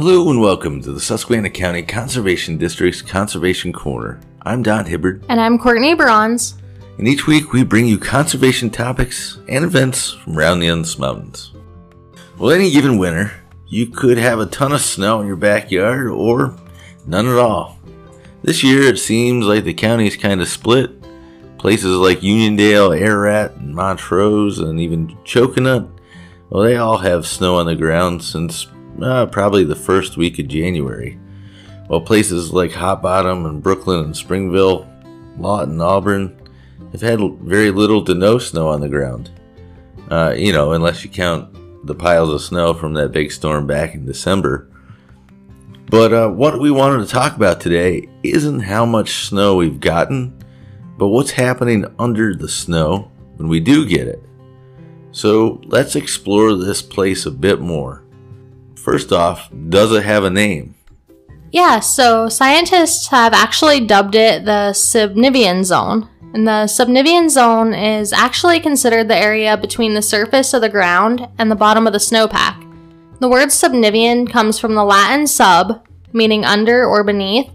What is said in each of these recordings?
Hello and welcome to the Susquehanna County Conservation District's Conservation Corner. I'm Don Hibbard, And I'm Courtney Bronze. and each week we bring you conservation topics and events from around the Endless Mountains. Well, any given winter, you could have a ton of snow in your backyard or none at all. This year it seems like the county's kind of split. Places like Uniondale, Ararat, and Montrose, and even Choconut, well, they all have snow on the ground since uh, probably the first week of January. While places like Hop Bottom and Brooklyn and Springville, Lawton, and Auburn have had very little to no snow on the ground. Uh, you know, unless you count the piles of snow from that big storm back in December. But uh, what we wanted to talk about today isn't how much snow we've gotten, but what's happening under the snow when we do get it. So let's explore this place a bit more. First off, does it have a name? Yeah, so scientists have actually dubbed it the subnivean zone. And the subnivean zone is actually considered the area between the surface of the ground and the bottom of the snowpack. The word subnivean comes from the Latin sub, meaning under or beneath,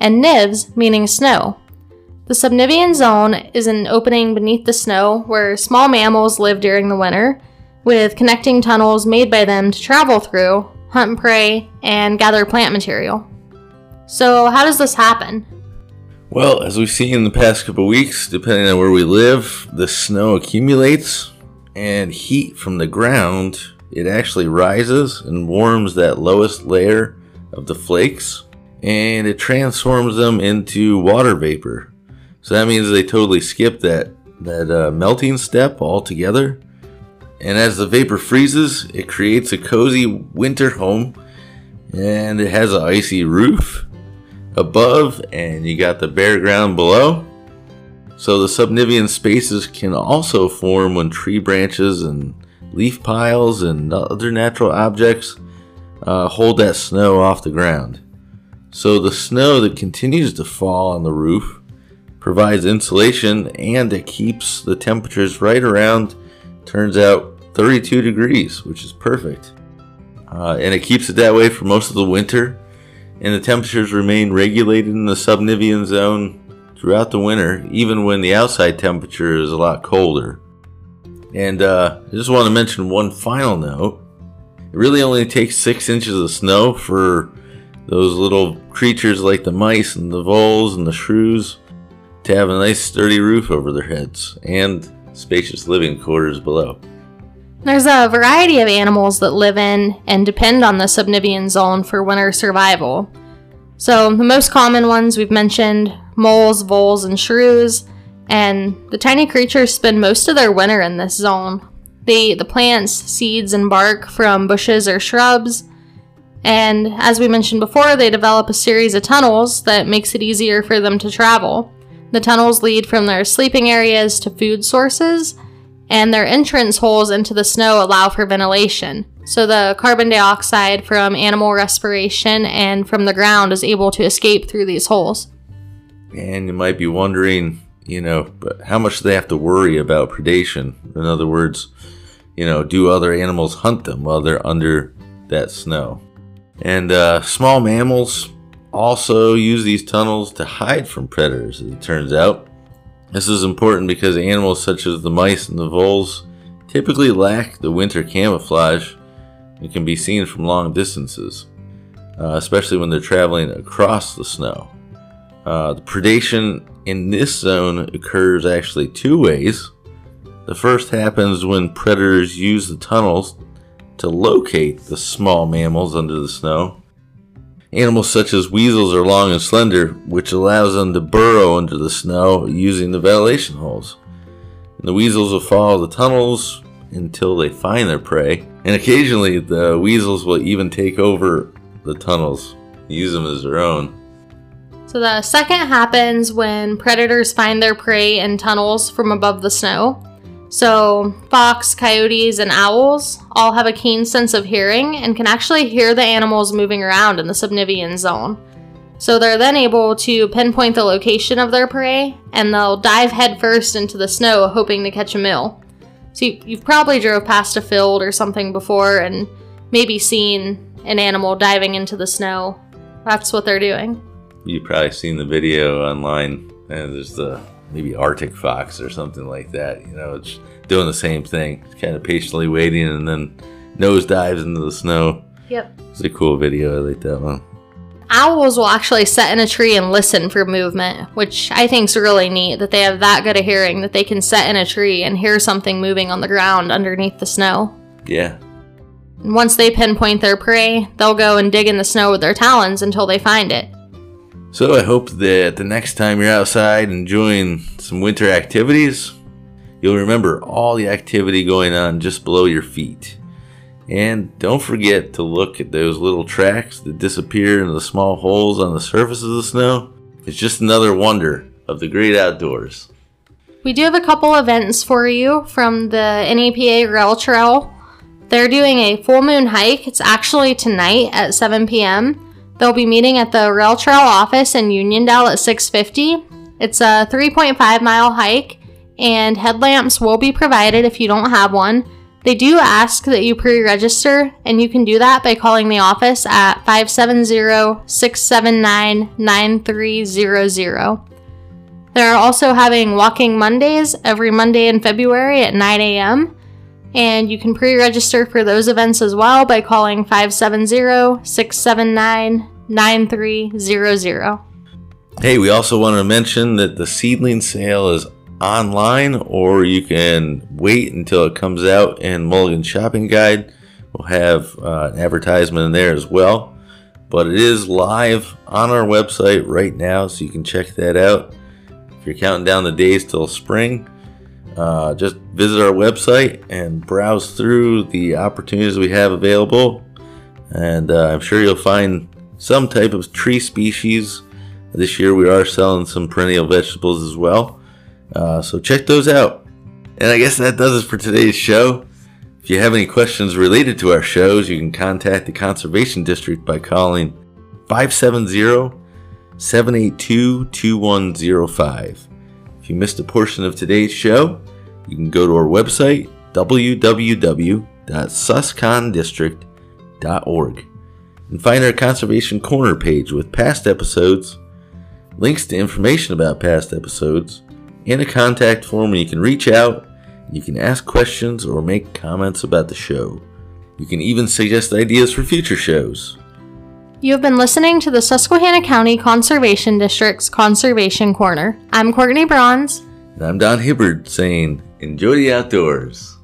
and nivis, meaning snow. The subnivean zone is an opening beneath the snow where small mammals live during the winter, with connecting tunnels made by them to travel through, hunt and prey, and gather plant material. So, how does this happen? Well, as we've seen in the past couple weeks, depending on where we live, the snow accumulates and heat from the ground, it actually rises and warms that lowest layer of the flakes and it transforms them into water vapor. So that means they totally skip that that uh, melting step altogether. And as the vapor freezes, it creates a cozy winter home and it has an icy roof above and you got the bare ground below. So the subnivean spaces can also form when tree branches and leaf piles and other natural objects uh, hold that snow off the ground. So the snow that continues to fall on the roof provides insulation and it keeps the temperatures right around, turns out 32 degrees, which is perfect. Uh, and it keeps it that way for most of the winter and the temperatures remain regulated in the subnivean zone throughout the winter, even when the outside temperature is a lot colder. And uh, I just want to mention one final note. It really only takes six inches of snow for those little creatures like the mice and the voles and the shrews to have a nice sturdy roof over their heads and spacious living quarters below. There's a variety of animals that live in and depend on the subnivean zone for winter survival. So, the most common ones we've mentioned moles, voles, and shrews, and the tiny creatures spend most of their winter in this zone. They eat the plants, seeds, and bark from bushes or shrubs, and as we mentioned before, they develop a series of tunnels that makes it easier for them to travel. The tunnels lead from their sleeping areas to food sources, and their entrance holes into the snow allow for ventilation. So the carbon dioxide from animal respiration and from the ground is able to escape through these holes. And you might be wondering, you know, but how much do they have to worry about predation? In other words, you know, do other animals hunt them while they're under that snow? And uh, small mammals also use these tunnels to hide from predators, as it turns out. This is important because animals such as the mice and the voles typically lack the winter camouflage and can be seen from long distances, uh, especially when they're traveling across the snow. Uh, the predation in this zone occurs actually two ways. The first happens when predators use the tunnels to locate the small mammals under the snow. Animals such as weasels are long and slender, which allows them to burrow under the snow using the ventilation holes. And the weasels will follow the tunnels until they find their prey, and occasionally the weasels will even take over the tunnels, use them as their own. So the second happens when predators find their prey in tunnels from above the snow. So, fox, coyotes, and owls all have a keen sense of hearing and can actually hear the animals moving around in the subnivean zone. So, they're then able to pinpoint the location of their prey and they'll dive headfirst into the snow hoping to catch a meal. So, you, you've probably drove past a field or something before and maybe seen an animal diving into the snow. That's what they're doing. You've probably seen the video online, and there's the maybe Arctic fox or something like that. You know, it's doing the same thing, it's kind of patiently waiting, and then nose dives into the snow. Yep. It's a cool video. I like that one. Owls will actually sit in a tree and listen for movement, which I think is really neat that they have that good a hearing that they can sit in a tree and hear something moving on the ground underneath the snow. Yeah. Once they pinpoint their prey, they'll go and dig in the snow with their talons until they find it. So I hope that the next time you're outside enjoying some winter activities, you'll remember all the activity going on just below your feet. And don't forget to look at those little tracks that disappear in the small holes on the surface of the snow. It's just another wonder of the great outdoors. We do have a couple events for you from the NEPA Rail Trail. They're doing a full moon hike. It's actually tonight at 7 p.m. They'll be meeting at the Rail Trail office in Uniondale at 650. It's a 3.5 mile hike, and headlamps will be provided if you don't have one. They do ask that you pre register, and you can do that by calling the office at 570 679 9300. They're also having Walking Mondays every Monday in February at 9 a.m. And you can pre register for those events as well by calling 570 679 9300. Hey, we also want to mention that the seedling sale is online or you can wait until it comes out in Mulligan Shopping Guide. We'll have uh, an advertisement in there as well. But it is live on our website right now, so you can check that out. If you're counting down the days till spring, uh, just visit our website and browse through the opportunities we have available. And uh, I'm sure you'll find some type of tree species. This year we are selling some perennial vegetables as well. Uh, so check those out. And I guess that does it for today's show. If you have any questions related to our shows, you can contact the Conservation District by calling 570 782 2105. If you missed a portion of today's show, you can go to our website www.suscondistrict.org and find our Conservation Corner page with past episodes, links to information about past episodes, and a contact form where you can reach out, you can ask questions or make comments about the show. You can even suggest ideas for future shows. You have been listening to the Susquehanna County Conservation District's Conservation Corner. I'm Courtney Bronze. And I'm Don Hibbard saying, enjoy the outdoors.